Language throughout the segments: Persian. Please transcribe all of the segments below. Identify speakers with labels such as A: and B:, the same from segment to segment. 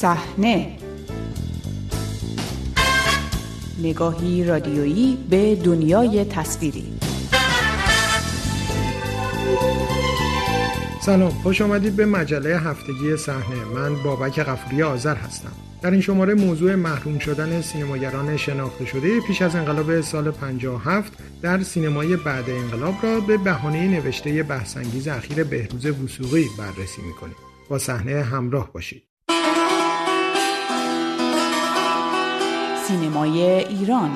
A: صحنه. نگاهی رادیویی به دنیای تصویری.
B: سلام خوش آمدید به مجله هفتگی صحنه. من بابک غفوری آذر هستم. در این شماره موضوع محروم شدن سینماگران شناخته شده پیش از انقلاب سال 57 در سینمای بعد انقلاب را به بهانه نوشته بحثانگیز اخیر بهروز وسوقی بررسی می‌کنیم. با صحنه همراه باشید.
A: سینمای ایران.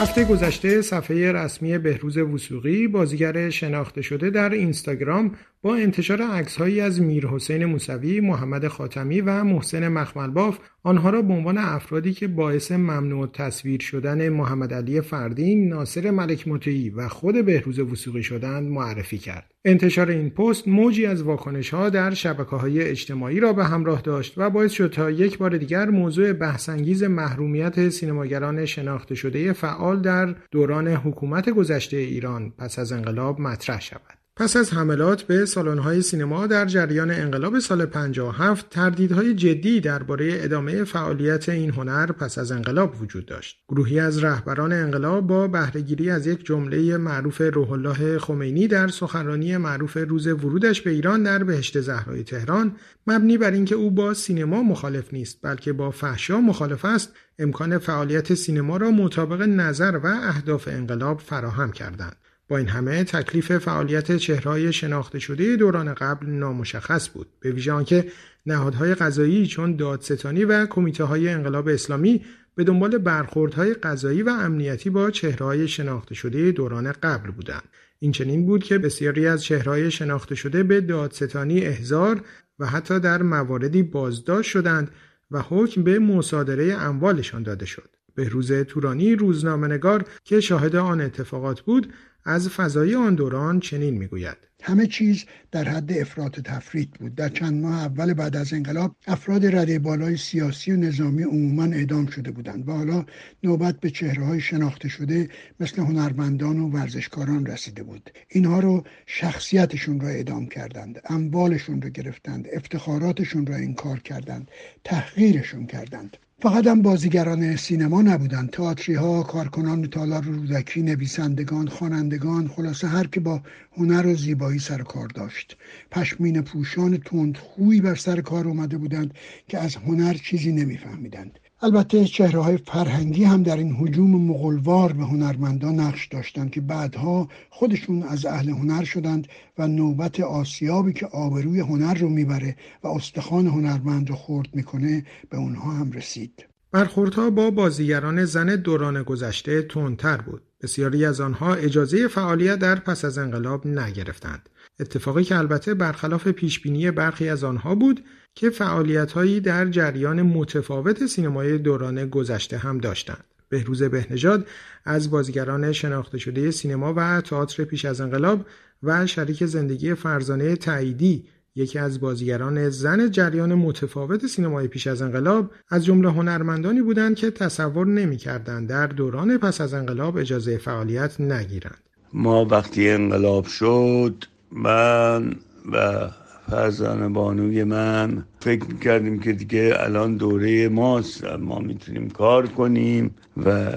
B: هفته گذشته صفحه رسمی بهروز وسوقی بازیگر شناخته شده در اینستاگرام با انتشار عکسهایی از میر حسین موسوی، محمد خاتمی و محسن مخملباف آنها را به عنوان افرادی که باعث ممنوع تصویر شدن محمد علی فردین، ناصر ملک مطیعی و خود بهروز وسوقی شدند معرفی کرد. انتشار این پست موجی از واکنش ها در شبکه های اجتماعی را به همراه داشت و باعث شد تا یک بار دیگر موضوع بحثانگیز محرومیت سینماگران شناخته شده فعال در دوران حکومت گذشته ایران پس از انقلاب مطرح شود. پس از حملات به سالن‌های سینما در جریان انقلاب سال 57 تردیدهای جدی درباره ادامه فعالیت این هنر پس از انقلاب وجود داشت. گروهی از رهبران انقلاب با بهرهگیری از یک جمله معروف روح الله خمینی در سخنرانی معروف روز ورودش به ایران در بهشت زهرای تهران مبنی بر اینکه او با سینما مخالف نیست بلکه با فحشا مخالف است امکان فعالیت سینما را مطابق نظر و اهداف انقلاب فراهم کردند. با این همه تکلیف فعالیت چهرهای شناخته شده دوران قبل نامشخص بود به ویژه آنکه نهادهای قضایی چون دادستانی و کمیته های انقلاب اسلامی به دنبال برخوردهای قضایی و امنیتی با چهرهای شناخته شده دوران قبل بودند. این چنین بود که بسیاری از چهرهای شناخته شده به دادستانی احضار و حتی در مواردی بازداشت شدند و حکم به مصادره اموالشان داده شد. به روز تورانی روزنامهنگار که شاهد آن اتفاقات بود از فضای آن دوران چنین می‌گوید.
C: همه چیز در حد افراط تفرید بود. در چند ماه اول بعد از انقلاب افراد رده بالای سیاسی و نظامی عموما اعدام شده بودند و حالا نوبت به چهره های شناخته شده مثل هنرمندان و ورزشکاران رسیده بود. اینها رو شخصیتشون را اعدام کردند اموالشون را گرفتند افتخاراتشون را انکار کردند تحقیرشون کردند. فقط هم بازیگران سینما نبودند تئاتری ها کارکنان تالار رودکی نویسندگان خوانندگان خلاصه هر که با هنر و زیبایی سر کار داشت. پشمین پوشان تندخویی بر سر کار اومده بودند که از هنر چیزی نمیفهمیدند. البته چهره های فرهنگی هم در این حجوم مغلوار به هنرمندان نقش داشتند که بعدها خودشون از اهل هنر شدند و نوبت آسیابی که آبروی هنر رو می‌بره و استخوان هنرمند رو خورد می‌کنه به اونها هم رسید.
B: برخوردها با بازیگران زن دوران گذشته تندتر بود. بسیاری از آنها اجازه فعالیت در پس از انقلاب نگرفتند. اتفاقی که البته برخلاف پیشبینی برخی از آنها بود که فعالیتهایی در جریان متفاوت سینمای دوران گذشته هم داشتند. بهروز بهنژاد از بازیگران شناخته شده سینما و تئاتر پیش از انقلاب و شریک زندگی فرزانه تعییدی یکی از بازیگران زن جریان متفاوت سینمای پیش از انقلاب از جمله هنرمندانی بودند که تصور نمی‌کردند در دوران پس از انقلاب اجازه فعالیت نگیرند
D: ما وقتی انقلاب شد من و فرزان بانوی من فکر می‌کردیم که دیگه الان دوره ماست ما می‌تونیم کار کنیم و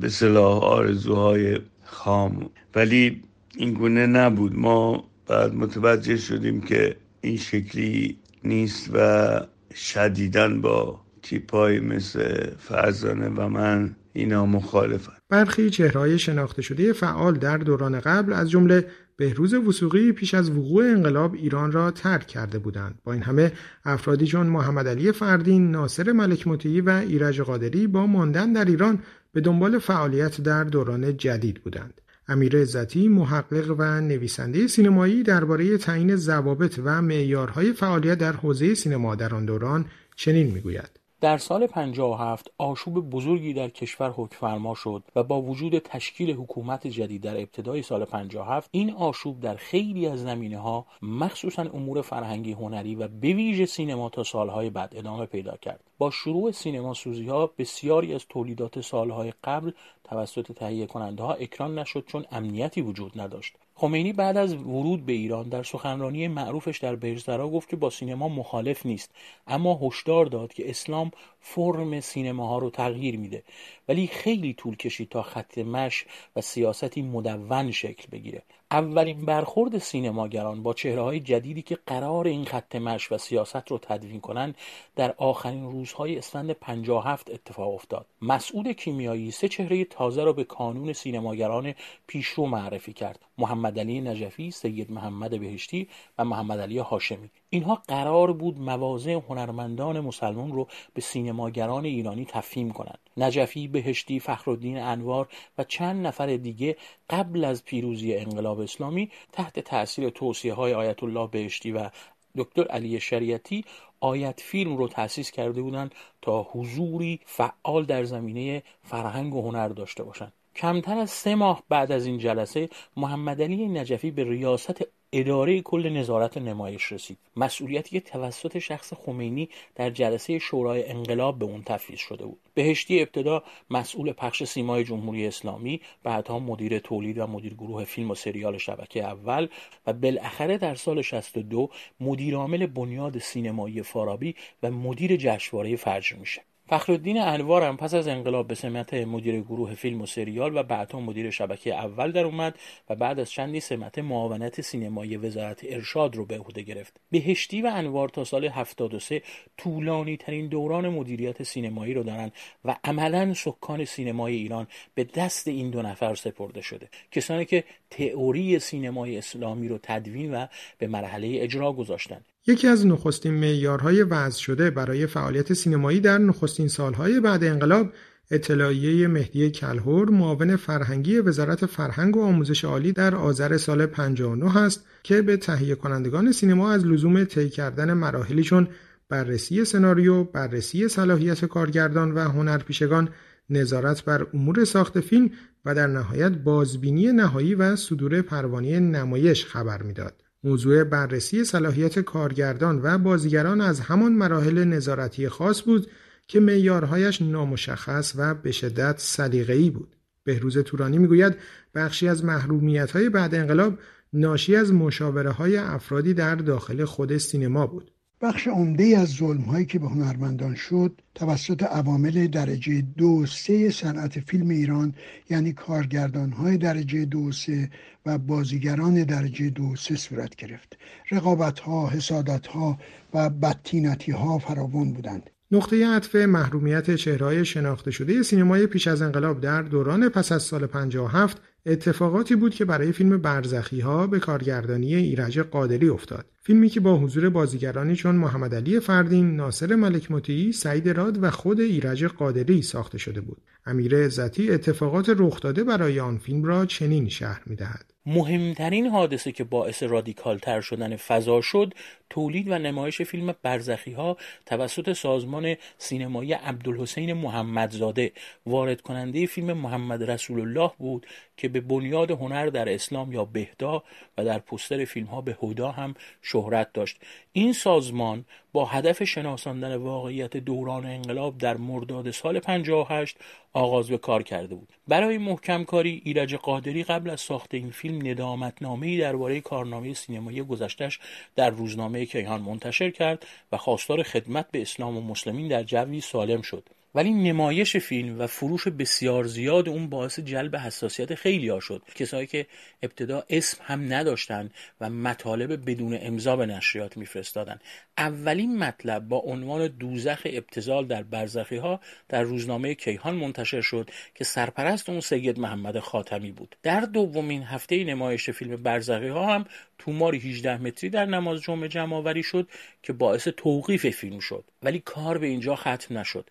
D: به صلاح آرزوهای خام. ولی این گونه نبود. ما بعد متوجه شدیم که این شکلی نیست و شدیدن با تیپای مثل فرزانه و من اینا مخالفن.
B: برخی چهرهای شناخته شده فعال در دوران قبل از جمله بهروز وسوقی پیش از وقوع انقلاب ایران را ترک کرده بودند. با این همه افرادی چون محمد علی فردین ناصر ملک مطیعی و ایرج قادری با ماندن در ایران به دنبال فعالیت در دوران جدید بودند. امیر عزتی محقق و نویسنده سینمایی درباره تعیین ضوابط و معیارهای فعالیت در حوزه سینما در آن دوران چنین می‌گوید.
E: در سال 57 آشوب بزرگی در کشور حکفرما شد و با وجود تشکیل حکومت جدید در ابتدای سال 57 این آشوب در خیلی از زمینه ها مخصوصا امور فرهنگی هنری و به ویژه سینما تا سالهای بعد ادامه پیدا کرد. با شروع سینما سوزی ها بسیاری از تولیدات سالهای قبل توسط تهیه کننده ها اکران نشد چون امنیتی وجود نداشت. خمینی بعد از ورود به ایران در سخنرانی معروفش در بهشترا گفت که با سینما مخالف نیست اما هشدار داد که اسلام فرم سینماها رو تغییر میده. ولی خیلی طول کشید تا خط مش و سیاستی مدون شکل بگیره. اولین برخورد سینماگران با چهره های جدیدی که قرار این خط مش و سیاست رو تدوین کنند در آخرین روزهای اسفند 57 اتفاق افتاد. مسعود کیمیایی سه چهره تازه را به کانون سینماگران پیشرو معرفی کرد. محمد علی نجفی سید محمد بهشتی و محمد علی هاشمی. اینها قرار بود مواضع هنرمندان مسلمان رو به سینماگران ایرانی تفهیم کنند. نجفی بهشتی فخرالدین انوار و چند نفر دیگه قبل از پیروزی انقلاب اسلامی تحت تاثیر توصیه های آیت الله بهشتی و دکتر علی شریعتی آیت فیلم رو تأسیس کرده بودند تا حضوری فعال در زمینه فرهنگ و هنر داشته باشند. کمتر از سه ماه بعد از این جلسه محمد علی نجفی به ریاست اداره کل نظارت نمایش رسید. مسئولیتی که توسط شخص خمینی در جلسه شورای انقلاب به اون تفویض شده بود. بهشتی ابتدا مسئول پخش سیمای جمهوری اسلامی بعدها مدیر تولید و مدیر گروه فیلم و سریال شبکه اول و بالاخره در سال 62 مدیرعامل بنیاد سینمایی فارابی و مدیر جشنواره فرج میشه. فخرالدین انوار هم پس از انقلاب به سمت مدیر گروه فیلم و سریال و بعدها مدیر شبکه اول در اومد و بعد از چندی سمت معاونت سینمایی وزارت ارشاد رو به عهده گرفت. بهشتی و انوار تا سال 73 طولانی ترین دوران مدیریت سینمایی رو دارن و عملا سکان سینمای ایران به دست این دو نفر سپرده شده. کسانی که تئوری سینمای اسلامی رو تدوین و به مرحله اجرا گذاشتن.
B: یکی از نخستین معیارهای وضع شده برای فعالیت سینمایی در نخستین سالهای بعد انقلاب اطلاعیه مهدی کلهور معاون فرهنگی وزارت فرهنگ و آموزش عالی در آذر سال 59 است که به تهیه کنندگان سینما از لزوم طی کردن مراحلی چون بررسی سناریو، بررسی صلاحیت کارگردان و هنرپیشگان، نظارت بر امور ساخت فیلم و در نهایت بازبینی نهایی و صدور پروانه نمایش خبر می‌داد. موضوع بررسی صلاحیت کارگردان و بازیگران از همان مراحل نظارتی خاص بود که معیارهایش نامشخص و به شدت سلیقه‌ای بود. بهروز تورانی می‌گوید بخشی از محرومیت‌های بعد انقلاب ناشی از مشاوره های افرادی در داخل خود سینما بود.
C: بخش عمده از ظلم هایی که به هنرمندان شد توسط عوامل درجه دو سه صنعت فیلم ایران یعنی کارگردان های درجه دو سه و بازیگران درجه دو سه صورت گرفت. رقابت ها حسادت ها و بدتینتی ها فراوان بودند.
B: نقطه عطف محرومیت چهرهای شناخته شده سینمای پیش از انقلاب در دوران پس از سال 57 اتفاقاتی بود که برای فیلم برزخی ها به کارگردانی ایرج قادری افتاد. فیلمی که با حضور بازیگرانی چون محمد علی فردین، ناصر ملک مطیعی، سعید راد و خود ایرج قادری ساخته شده بود. امیر عزتی اتفاقات رخ داده برای آن فیلم را چنین شهر می‌دهد.
E: مهمترین حادثه که باعث رادیکال تر شدن فضا شد تولید و نمایش فیلم برزخی ها توسط سازمان سینمایی عبدالحسین محمدزاده. وارد کننده فیلم محمد رسول الله بود که به بنیاد هنر در اسلام یا بهدا و در پستر فیلم ها به هدا هم شهرت داشت. این سازمان با هدف شناساندن واقعیت دوران انقلاب در مرداد سال 58 آغاز به کار کرده بود. برای محکم کاری ایرج قادری قبل از ساخت این فیلم ندامتنامه‌ای درباره کارنامه سینمایی گذشتش در روزنامه کیهان منتشر کرد و خواستار خدمت به اسلام و مسلمین در جوی سالم شد. ولی نمایش فیلم و فروش بسیار زیاد اون باعث جلب حساسیت خیلی ها شد. کسایی که ابتدا اسم هم نداشتن و مطالب بدون امضا به نشریات میفرستادن. اولین مطلب با عنوان دوزخ ابتزال در برزخی ها در روزنامه کیهان منتشر شد که سرپرست اون سید محمد خاتمی بود. در دومین هفته نمایش فیلم برزخی ها هم توماری 18 متری در نماز جمعه جمع شد که باعث توقیف فیلم شد. ولی کار به اینجا ختم نشد.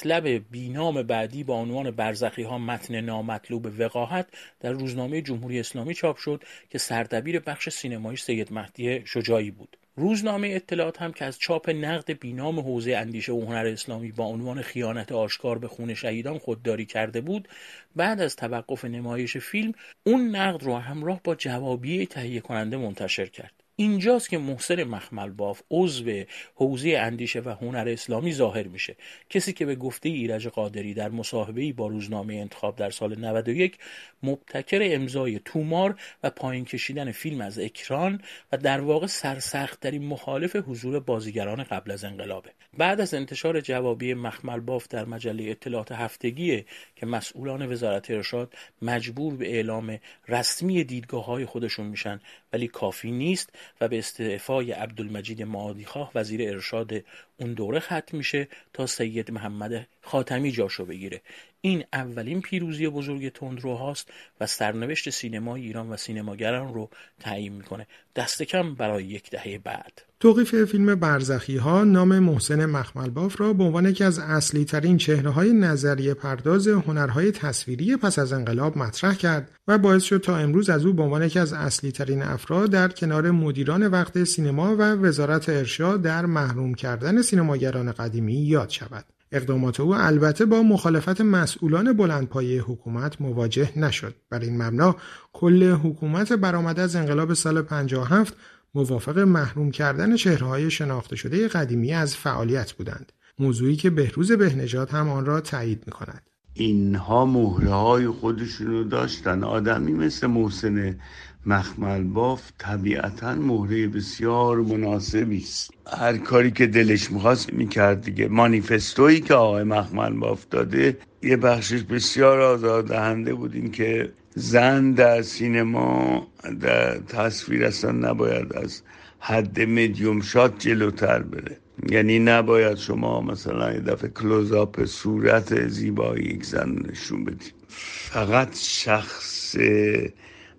E: مطلب بینام بعدی با عنوان برزخی ها متن نامطلوب وقاحت در روزنامه جمهوری اسلامی چاپ شد که سردبیر بخش سینمایی سید مهدی شجاعی بود. روزنامه اطلاعات هم که از چاپ نقد بینام حوزه اندیشه و هنر اسلامی با عنوان خیانت آشکار به خون شهیدان خودداری کرده بود بعد از توقف نمایش فیلم اون نقد رو همراه با جوابیه تهیه کننده منتشر کرد. اینجاست که محسن مخمل باف عضو حوزه اندیشه و هنر اسلامی ظاهر میشه. کسی که به گفته ایرج قادری در مصاحبه با روزنامه انتخاب در سال 91 مبتکر امضای تومار و پایین کشیدن فیلم از اکران و در واقع سرسختترین مخالف حضور بازیگران قبل از انقلابه. بعد از انتشار جوابی مخمل باف در مجله اطلاعات هفتگی که مسئولان وزارت ارشاد مجبور به اعلام رسمی دیدگاه های خودشون میشن ولی کافی نیست. و به استعفای عبدالمجید معادیخواه وزیر ارشاد اون دوره ختم میشه تا سید محمد خاتمی جاشو بگیره. این اولین پیروزی بزرگ تندروهاست و سرنوشت سینمای ایران و سینماگران رو تعیین می‌کنه دست کم برای یک دهه بعد
B: توقیف فیلم برزخی ها نام محسن مخملباف را به عنوان یکی از اصلی ترین چهره های نظریه پرداز هنرهای تصویری پس از انقلاب مطرح کرد و باعث شد تا امروز از او به عنوان یکی از اصلی ترین افراد در کنار مدیران وقت سینما و وزارت ارشاد در محروم کردن سینماگران قدیمی یاد شود. اقدامات او البته با مخالفت مسئولان بلندپایه حکومت مواجه نشد. بر این مبنا کل حکومت برآمده از انقلاب سال 57 موافق محروم کردن چهرههای شناخته شده قدیمی از فعالیت بودند. موضوعی که بهروز بهنژاد هم آن را تایید می کند.
D: اینها مهره های خودشونو داشتن. آدمی مثل محسن مخمل باف طبیعتا مهره بسیار مناسبی است. هر کاری که دلش می‌خواست می‌کرد دیگه. مانیفستویی که آقای مخمل باف داده یه بخشش بسیار آزاردهنده بود. این که زن در سینما در تصویر اصلا نباید از حد مدیوم شات جلوتر بره. یعنی نباید شما مثلا یه دفعه کلوزاپ صورت زیبایی یک زن نشون بدید. فقط شخص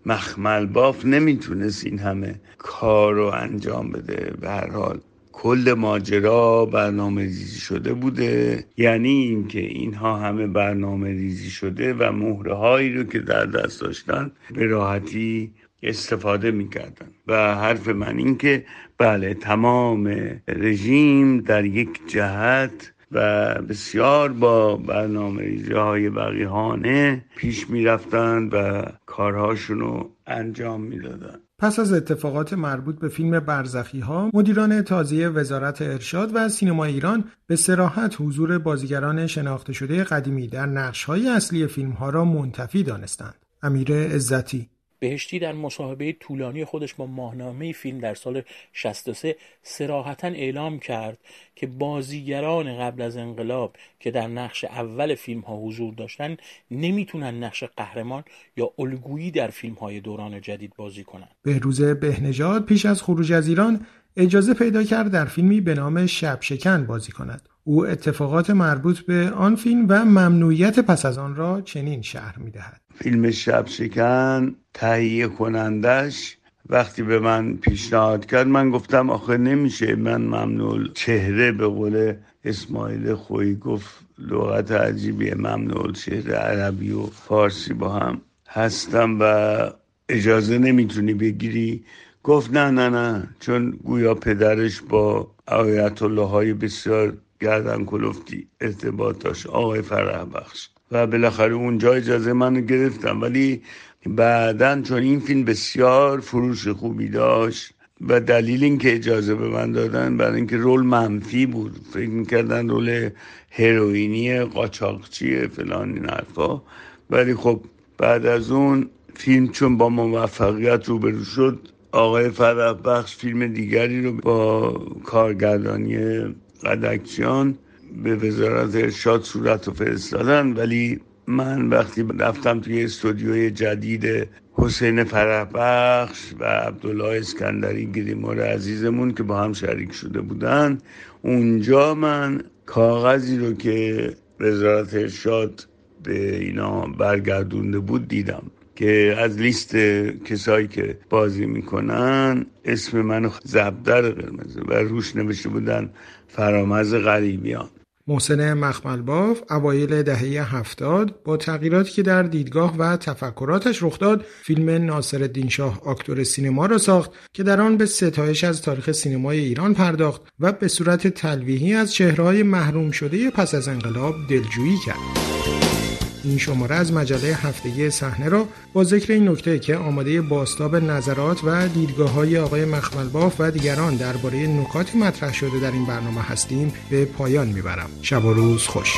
D: مخمل باف نمی‌تونست این همه کار رو انجام بده. به هر حال کل ماجرا برنامه ریزی شده بوده. یعنی اینکه اینها همه برنامه ریزی شده و مهره هایی رو که در دست داشتن به راحتی استفاده می‌کردن. و حرف من این که بله تمام رژیم در یک جهت و بسیار با برنامه ریزی های بقیهانه پیش می‌رفتند و کارهاشون رو انجام می‌دادن
B: پس از اتفاقات مربوط به فیلم برزخی ها مدیران تازی وزارت ارشاد و سینما ایران به سراحت حضور بازیگران شناخته شده قدیمی در نقش های اصلی فیلم ها را منتفی دانستند. امیر عزتی
E: بهشتی در مصاحبه طولانی خودش با ماهنامه فیلم در سال 63 سراحتا اعلام کرد که بازیگران قبل از انقلاب که در نقش اول فیلم ها حضور داشتن نمی‌تونن نقش قهرمان یا الگویی در فیلم های دوران جدید بازی کنن.
B: بهروز بهنژاد پیش از خروج از ایران اجازه پیدا کرد در فیلمی به نام شب شکن بازی کند. او اتفاقات مربوط به آن فیلم و ممنوعیت پس از آن را چنین شهر می‌دهد.
D: فیلم شب شکن تهیه کنندش وقتی به من پیشنهاد کرد من گفتم آخه نمیشه. من ممنوع چهره به قول اسماعیل خویی گفت لغت عجیبیه. ممنوع چهره عربی و فارسی با هم هستم و اجازه نمی‌تونی بگیری. گفت نه نه نه چون گویا پدرش با آیت الله های بسیار گردن کلفتی ارتباط داشت. آقای فرح بخش. و بالاخره اونجا اجازه منو گرفتم. ولی بعدا چون این فیلم بسیار فروش خوبی داشت و دلیل اینکه اجازه به من دادن برای اینکه رول منفی بود. فکر می‌کردن رول هروئینی قاچاقچی فلان این حرفا. ولی خب بعد از اون فیلم چون با موفقیت روبرو شد آقای فرح بخش فیلم دیگری رو با کارگردانی قدکچیان به وزارت ارشاد صورت رو فرستادن ولی من وقتی رفتم توی استودیوی جدید حسین فرحبخش و عبدالله اسکندری گریمور عزیزمون که با هم شریک شده بودن اونجا من کاغذی رو که وزارت ارشاد به اینا برگردونده بود دیدم. که از لیست کسایی که بازی می‌کنن اسم منو زبدر قرمزه و روش نوشته بودن فرامز غریبیان.
B: محسن مخملباف اوایل دهه هفتاد با تغییراتی که در دیدگاه و تفکراتش رخ داد فیلم ناصر شاه آکتور سینما را ساخت که در آن به ستایش از تاریخ سینمای ایران پرداخت و به صورت تلویحی از چهرههای محروم شده پس از انقلاب دلجویی کرد. این شماره از مجله هفتگی صحنه را با ذکر این نکته که آماده باستاب نظرات و دیدگاه های آقای مخملباف و دیگران درباره نکاتی مطرح شده در این برنامه هستیم به پایان می‌برم. شب و روز خوش.